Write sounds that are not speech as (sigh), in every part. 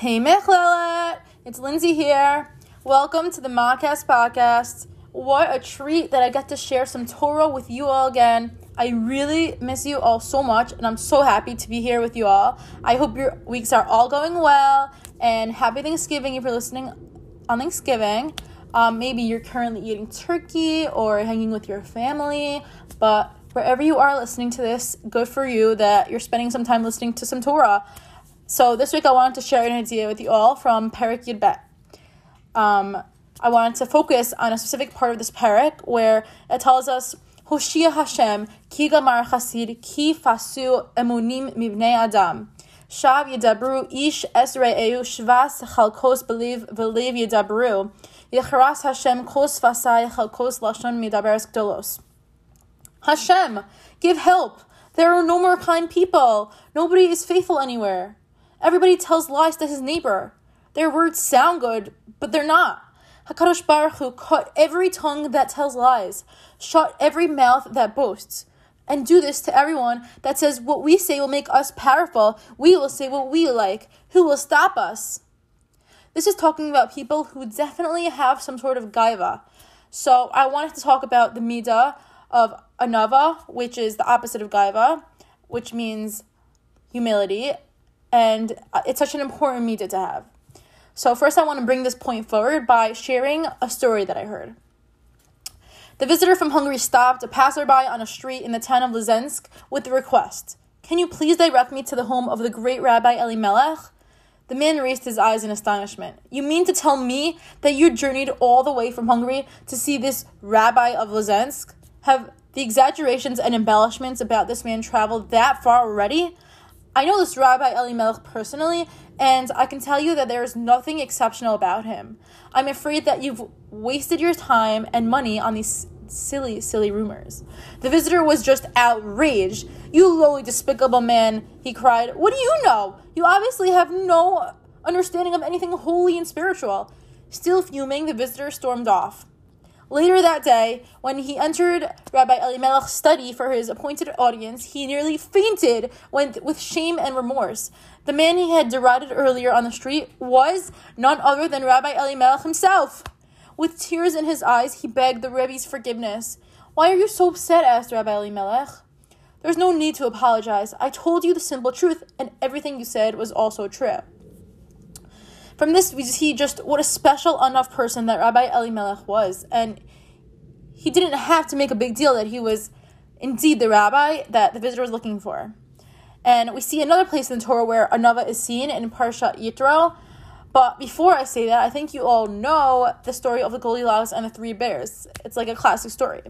Hey Michlelet, it's Lindsay here. Welcome to the Madcast podcast. What a treat that I get to share some Torah with you all again. I really miss you all so much, and I'm so happy to be here with you all. I hope your weeks are all going well, and happy Thanksgiving if you're listening on Thanksgiving. Um, maybe you're currently eating turkey or hanging with your family, but wherever you are listening to this, good for you that you're spending some time listening to some Torah. So this week I wanted to share an idea with you all from Perek Yud Bet. Um, I wanted to focus on a specific part of this perek where it tells us Hoshia Hashem ki gamar chasid ki fasu emunim mibnei adam. Shav yedabru ish esre'eu shvas chalkos believe believe yedabru. Yecharas Hashem kos fasai chalkos lashon midaberes gdolos. Hashem, give help. There are no more kind people. Nobody is faithful anywhere. Everybody tells lies to his neighbor. Their words sound good, but they're not. Hakadosh Baruch Hu cut every tongue that tells lies, shut every mouth that boasts, and do this to everyone that says what we say will make us powerful. We will say what we like. Who will stop us? This is talking about people who definitely have some sort of gaiva. So I wanted to talk about the midah of anava, which is the opposite of gaiva, which means humility, and uh, it's such an important midah to have. So first, I want to bring this point forward by sharing a story that I heard. The visitor from Hungary stopped a passerby on a street in the town of Lizensk with the request, "Can you please direct me to the home of the great Rabbi Elimelech?" The man raised his eyes in astonishment. You mean to tell me that you journeyed all the way from Hungary to see this rabbi of Lizensk? Have the exaggerations and embellishments about this man traveled that far already? I know this Rabbi Elimelech personally, and I can tell you that there is nothing exceptional about him. I'm afraid that you've wasted your time and money on these silly, silly rumors. The visitor was just outraged. You lowly, despicable man, he cried. What do you know? You obviously have no understanding of anything holy and spiritual. Still fuming, the visitor stormed off. Later that day, when he entered Rabbi Elimelech's study for his appointed audience, he nearly fainted with shame and remorse. The man he had derided earlier on the street was none other than Rabbi Elimelech himself. With tears in his eyes, he begged the Rebbe's forgiveness. Why are you so upset? asked Rabbi Elimelech. There's no need to apologize. I told you the simple truth, and everything you said was also true. From this, we see just what a special anav person that Rabbi Elimelech was. And he didn't have to make a big deal that he was indeed the rabbi that the visitor was looking for. And we see another place in the Torah where Anava is seen in Parshat Yitro. But before I say that, I think you all know the story of the Goldilocks and the three bears. It's like a classic story.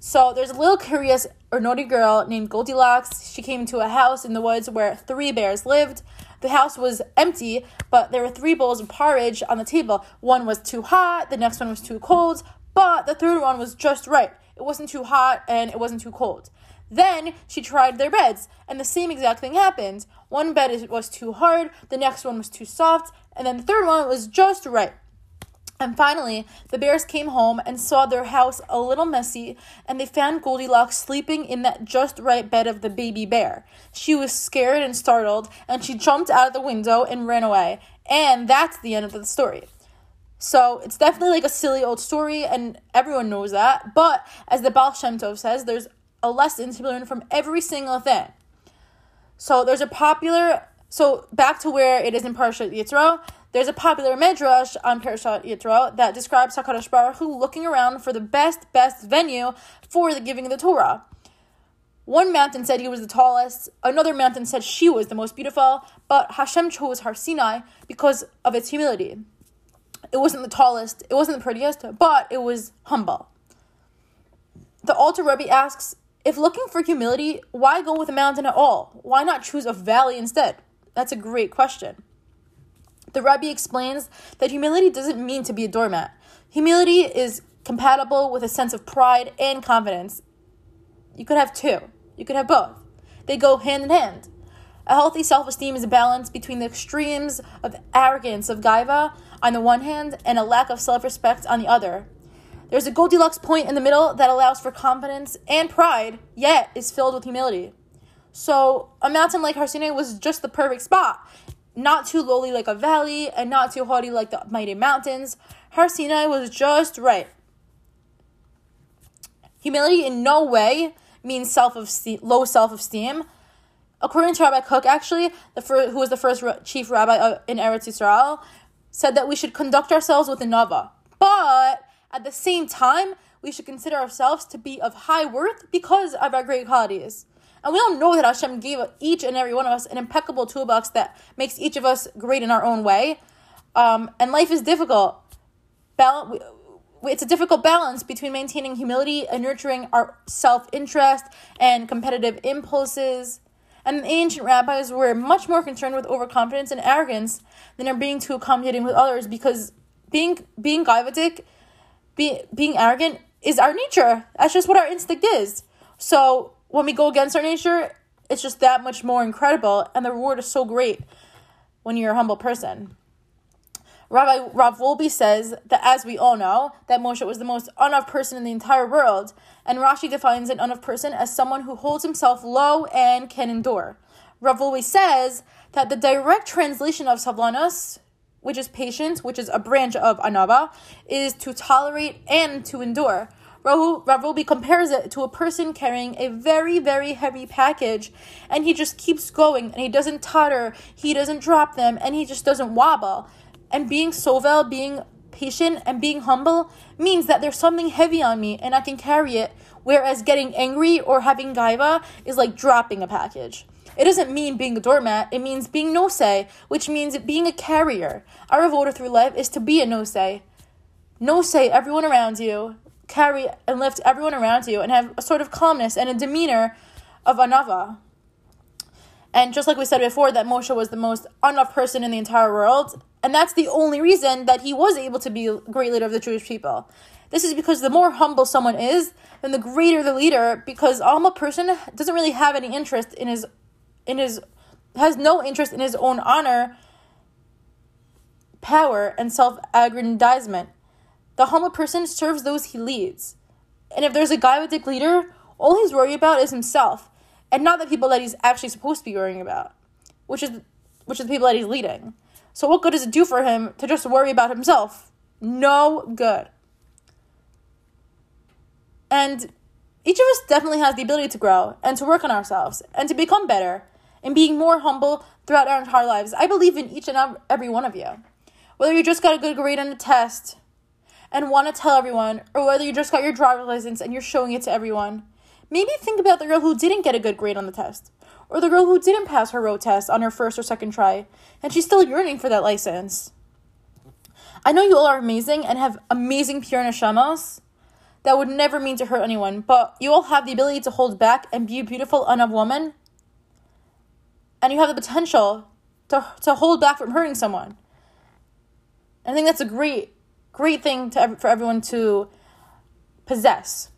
So there's a little curious or naughty girl named Goldilocks. She came into a house in the woods where three bears lived. The house was empty, but there were three bowls of porridge on the table. One was too hot, the next one was too cold, but the third one was just right. It wasn't too hot and it wasn't too cold. Then she tried their beds, and the same exact thing happened. One bed was too hard, the next one was too soft, and then the third one was just right. And finally, the bears came home and saw their house a little messy, and they found Goldilocks sleeping in that just right bed of the baby bear. She was scared and startled, and she jumped out of the window and ran away. And that's the end of the story. So it's definitely like a silly old story, and everyone knows that. But as the Baal Shem Tov says, there's a lesson to be learned from every single thing. So there's a popular. So back to where it is in Parshat Yitro, there's a popular midrash on Parashat Yitro that describes Hakadosh Baruch Hu looking around for the best, best venue for the giving of the Torah. One mountain said he was the tallest, another mountain said she was the most beautiful, but Hashem chose Har Sinai because of its humility. It wasn't the tallest, it wasn't the prettiest, but it was humble. The Alter Rebbe asks, if looking for humility, why go with a mountain at all? Why not choose a valley instead? That's a great question. The Rebbe explains that humility doesn't mean to be a doormat. Humility is compatible with a sense of pride and confidence. You could have two, you could have both. They go hand in hand. A healthy self esteem is a balance between the extremes of arrogance, of gaiva, on the one hand, and a lack of self respect on the other. There's a Goldilocks point in the middle that allows for confidence and pride, yet is filled with humility. So, a mountain like Har was just the perfect spot. Not too lowly like a valley, and not too haughty like the mighty mountains. Har Sinai was just right. Humility in no way means self of low self esteem. According to Rabbi Kook, actually, the who was the first chief rabbi in Eretz Yisrael, said that we should conduct ourselves with anava, but at the same time, we should consider ourselves to be of high worth because of our great qualities. And we don't know that Hashem gave each and every one of us an impeccable toolbox that makes each of us great in our own way. Um, and life is difficult. Bal- it's a difficult balance between maintaining humility and nurturing our self interest and competitive impulses. And the ancient rabbis were much more concerned with overconfidence and arrogance than are being too accommodating with others because being being gaivatic, be, being arrogant is our nature. That's just what our instinct is. So when we go against our nature, it's just that much more incredible, and the reward is so great when you're a humble person. Rabbi Rav Wolbe says that, as we all know, that Moshe was the most unav person in the entire world, and Rashi defines an unav person as someone who holds himself low and can endure. Rav Wolbe says that the direct translation of savlanos, which is patience, which is a branch of anava, is to tolerate and to endure. Rav Wolbe compares it to a person carrying a very, very heavy package and he just keeps going and he doesn't totter, he doesn't drop them, and he just doesn't wobble. And being sovel, being patient, and being humble means that there's something heavy on me and I can carry it, whereas getting angry or having gaiva is like dropping a package. It doesn't mean being a doormat, it means being nosei, which means being a carrier. Our voter through life is to be a nosei. No say everyone around you, carry and lift everyone around you, and have a sort of calmness and a demeanor of anava. And just like we said before, that Moshe was the most unav person in the entire world, and that's the only reason that he was able to be a great leader of the Jewish people. This is because the more humble someone is, then the greater the leader, because a humble person doesn't really have any interest in his in his has no interest in his own honor, power, and self-aggrandizement. The humble person serves those he leads. And if there's a gaivatic leader, all he's worried about is himself, and not the people that he's actually supposed to be worrying about, which is which is the people that he's leading. So what good does it do for him to just worry about himself? No good. And each of us definitely has the ability to grow and to work on ourselves and to become better and being more humble throughout our entire lives. I believe in each and every one of you. Whether you just got a good grade on a test and want to tell everyone, or whether you just got your driver's license and you're showing it to everyone, maybe think about the girl who didn't get a good grade on the test, or the girl who didn't pass her road test on her first or second try, and she's still yearning for that license. I know you all are amazing and have amazing pure neshamos that would never mean to hurt anyone, but you all have the ability to hold back and be a beautiful, unav woman and you have the potential to, to hold back from hurting someone. I think that's a great, great thing to, for everyone to possess.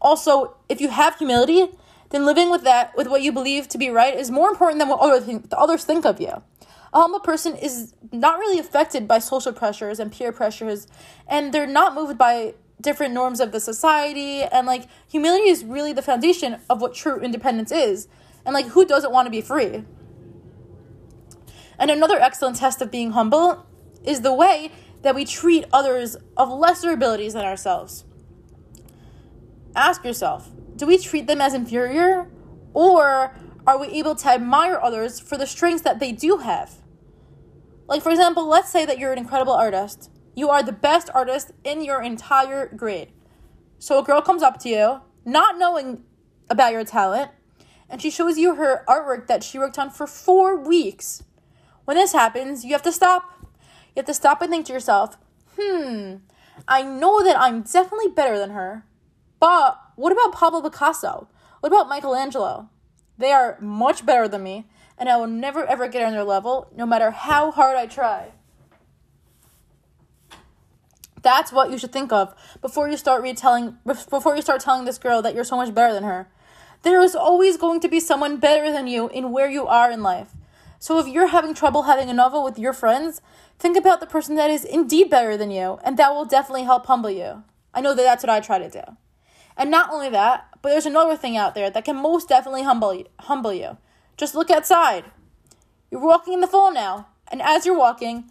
Also, if you have humility, then living with that, with what you believe to be right, is more important than what other th- others think of you. A humble person is not really affected by social pressures and peer pressures, and they're not moved by different norms of the society. And like humility is really the foundation of what true independence is. And like, who doesn't want to be free? And another excellent test of being humble is the way that we treat others of lesser abilities than ourselves. Ask yourself do we treat them as inferior? Or are we able to admire others for the strengths that they do have? Like, for example, let's say that you're an incredible artist. You are the best artist in your entire grade. So a girl comes up to you, not knowing about your talent, and she shows you her artwork that she worked on for four weeks. When this happens, you have to stop. You have to stop and think to yourself, hmm, I know that I'm definitely better than her. But what about Pablo Picasso? What about Michelangelo? They are much better than me, and I will never ever get on their level, no matter how hard I try. That's what you should think of before you start retelling before you start telling this girl that you're so much better than her. There is always going to be someone better than you in where you are in life. So if you're having trouble having a novel with your friends, think about the person that is indeed better than you, and that will definitely help humble you. I know that that's what I try to do. And not only that, but there's another thing out there that can most definitely humble you, humble you. Just look outside. You're walking in the fall now. And as you're walking,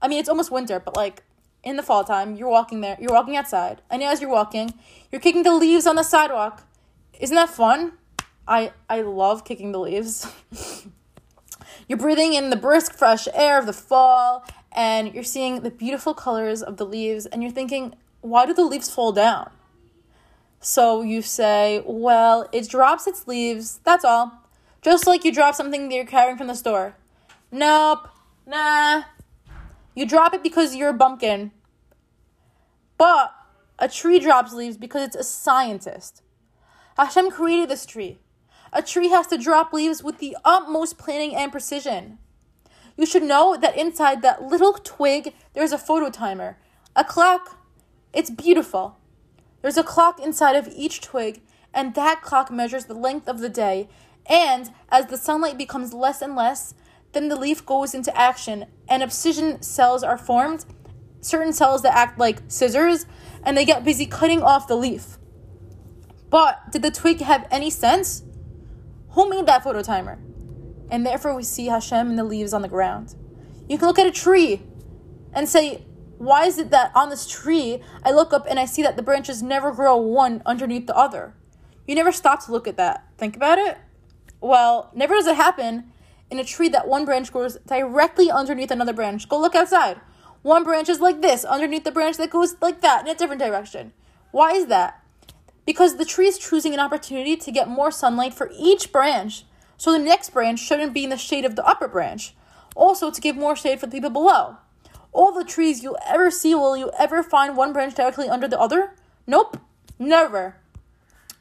I mean, it's almost winter, but like in the fall time, you're walking there, you're walking outside, and as you're walking, you're kicking the leaves on the sidewalk. Isn't that fun? I I love kicking the leaves. (laughs) you're breathing in the brisk fresh air of the fall and you're seeing the beautiful colors of the leaves and you're thinking, why do the leaves fall down? So you say, well, it drops its leaves, that's all. Just like you drop something that you're carrying from the store. Nope, nah. You drop it because you're a bumpkin. But a tree drops leaves because it's a scientist. Hashem created this tree. A tree has to drop leaves with the utmost planning and precision. You should know that inside that little twig, there's a photo timer, a clock. It's beautiful. There's a clock inside of each twig, and that clock measures the length of the day. And as the sunlight becomes less and less, then the leaf goes into action, and abscission cells are formed, certain cells that act like scissors, and they get busy cutting off the leaf. But did the twig have any sense? Who made that photo timer? And therefore we see Hashem in the leaves on the ground. You can look at a tree and say, why is it that on this tree I look up and I see that the branches never grow one underneath the other? You never stop to look at that. Think about it. Well, never does it happen in a tree that one branch grows directly underneath another branch. Go look outside. One branch is like this underneath the branch that goes like that in a different direction. Why is that? Because the tree is choosing an opportunity to get more sunlight for each branch. So the next branch shouldn't be in the shade of the upper branch. Also, to give more shade for the people below all the trees you ever see, will you ever find one branch directly under the other? Nope, never.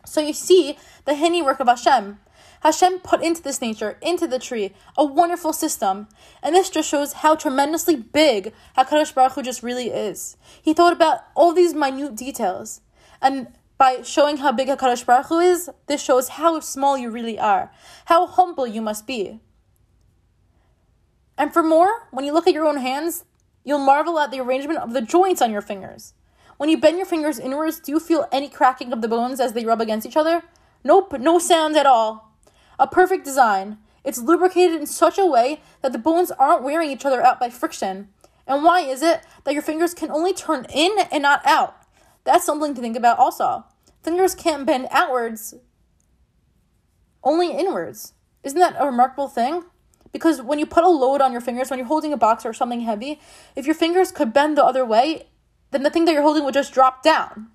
So you see the handiwork of Hashem. Hashem put into this nature, into the tree, a wonderful system. And this just shows how tremendously big HaKadosh Baruch Hu just really is. He thought about all these minute details. And by showing how big HaKadosh Baruch Hu is, this shows how small you really are, how humble you must be. And for more, when you look at your own hands, You'll marvel at the arrangement of the joints on your fingers. When you bend your fingers inwards, do you feel any cracking of the bones as they rub against each other? Nope, no sound at all. A perfect design. It's lubricated in such a way that the bones aren't wearing each other out by friction. And why is it that your fingers can only turn in and not out? That's something to think about also. Fingers can't bend outwards, only inwards. Isn't that a remarkable thing? Because when you put a load on your fingers, when you're holding a box or something heavy, if your fingers could bend the other way, then the thing that you're holding would just drop down.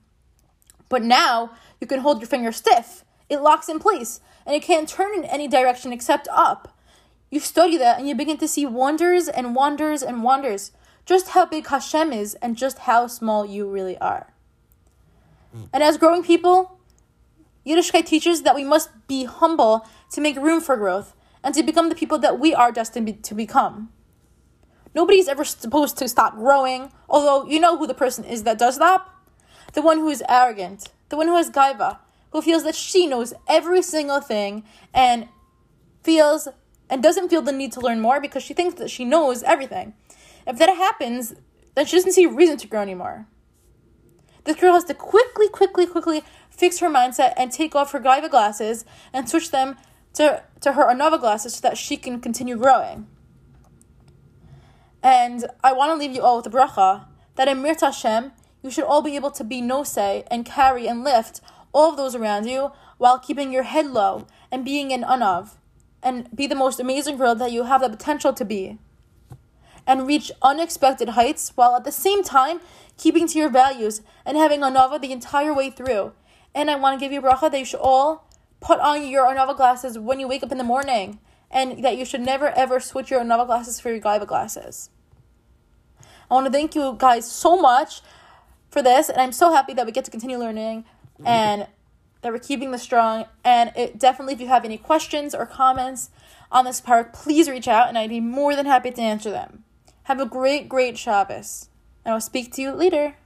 But now you can hold your finger stiff. It locks in place and it can't turn in any direction except up. You study that and you begin to see wonders and wonders and wonders. Just how big Hashem is and just how small you really are. Mm. And as growing people, Yiddishkeit teaches that we must be humble to make room for growth and to become the people that we are destined to become. Nobody's ever supposed to stop growing, although you know who the person is that does that? The one who is arrogant, the one who has gaiva, who feels that she knows every single thing and feels and doesn't feel the need to learn more because she thinks that she knows everything. If that happens, then she doesn't see a reason to grow anymore. This girl has to quickly, quickly, quickly fix her mindset and take off her gaiva glasses and switch them to, to her Anava glasses so that she can continue growing. And I want to leave you all with a bracha that in Mir Hashem, you should all be able to be nosei and carry and lift all of those around you while keeping your head low and being an anav and be the most amazing girl that you have the potential to be and reach unexpected heights while at the same time keeping to your values and having anava the entire way through. And I want to give you bracha that you should all put on your Anava glasses when you wake up in the morning, and that you should never ever switch your Anava glasses for your Gaiva glasses. I want to thank you guys so much for this, and I'm so happy that we get to continue learning and that we're keeping this strong. And it definitely, if you have any questions or comments on this part, please reach out, and I'd be more than happy to answer them. Have a great, great Shabbos, and I'll speak to you later.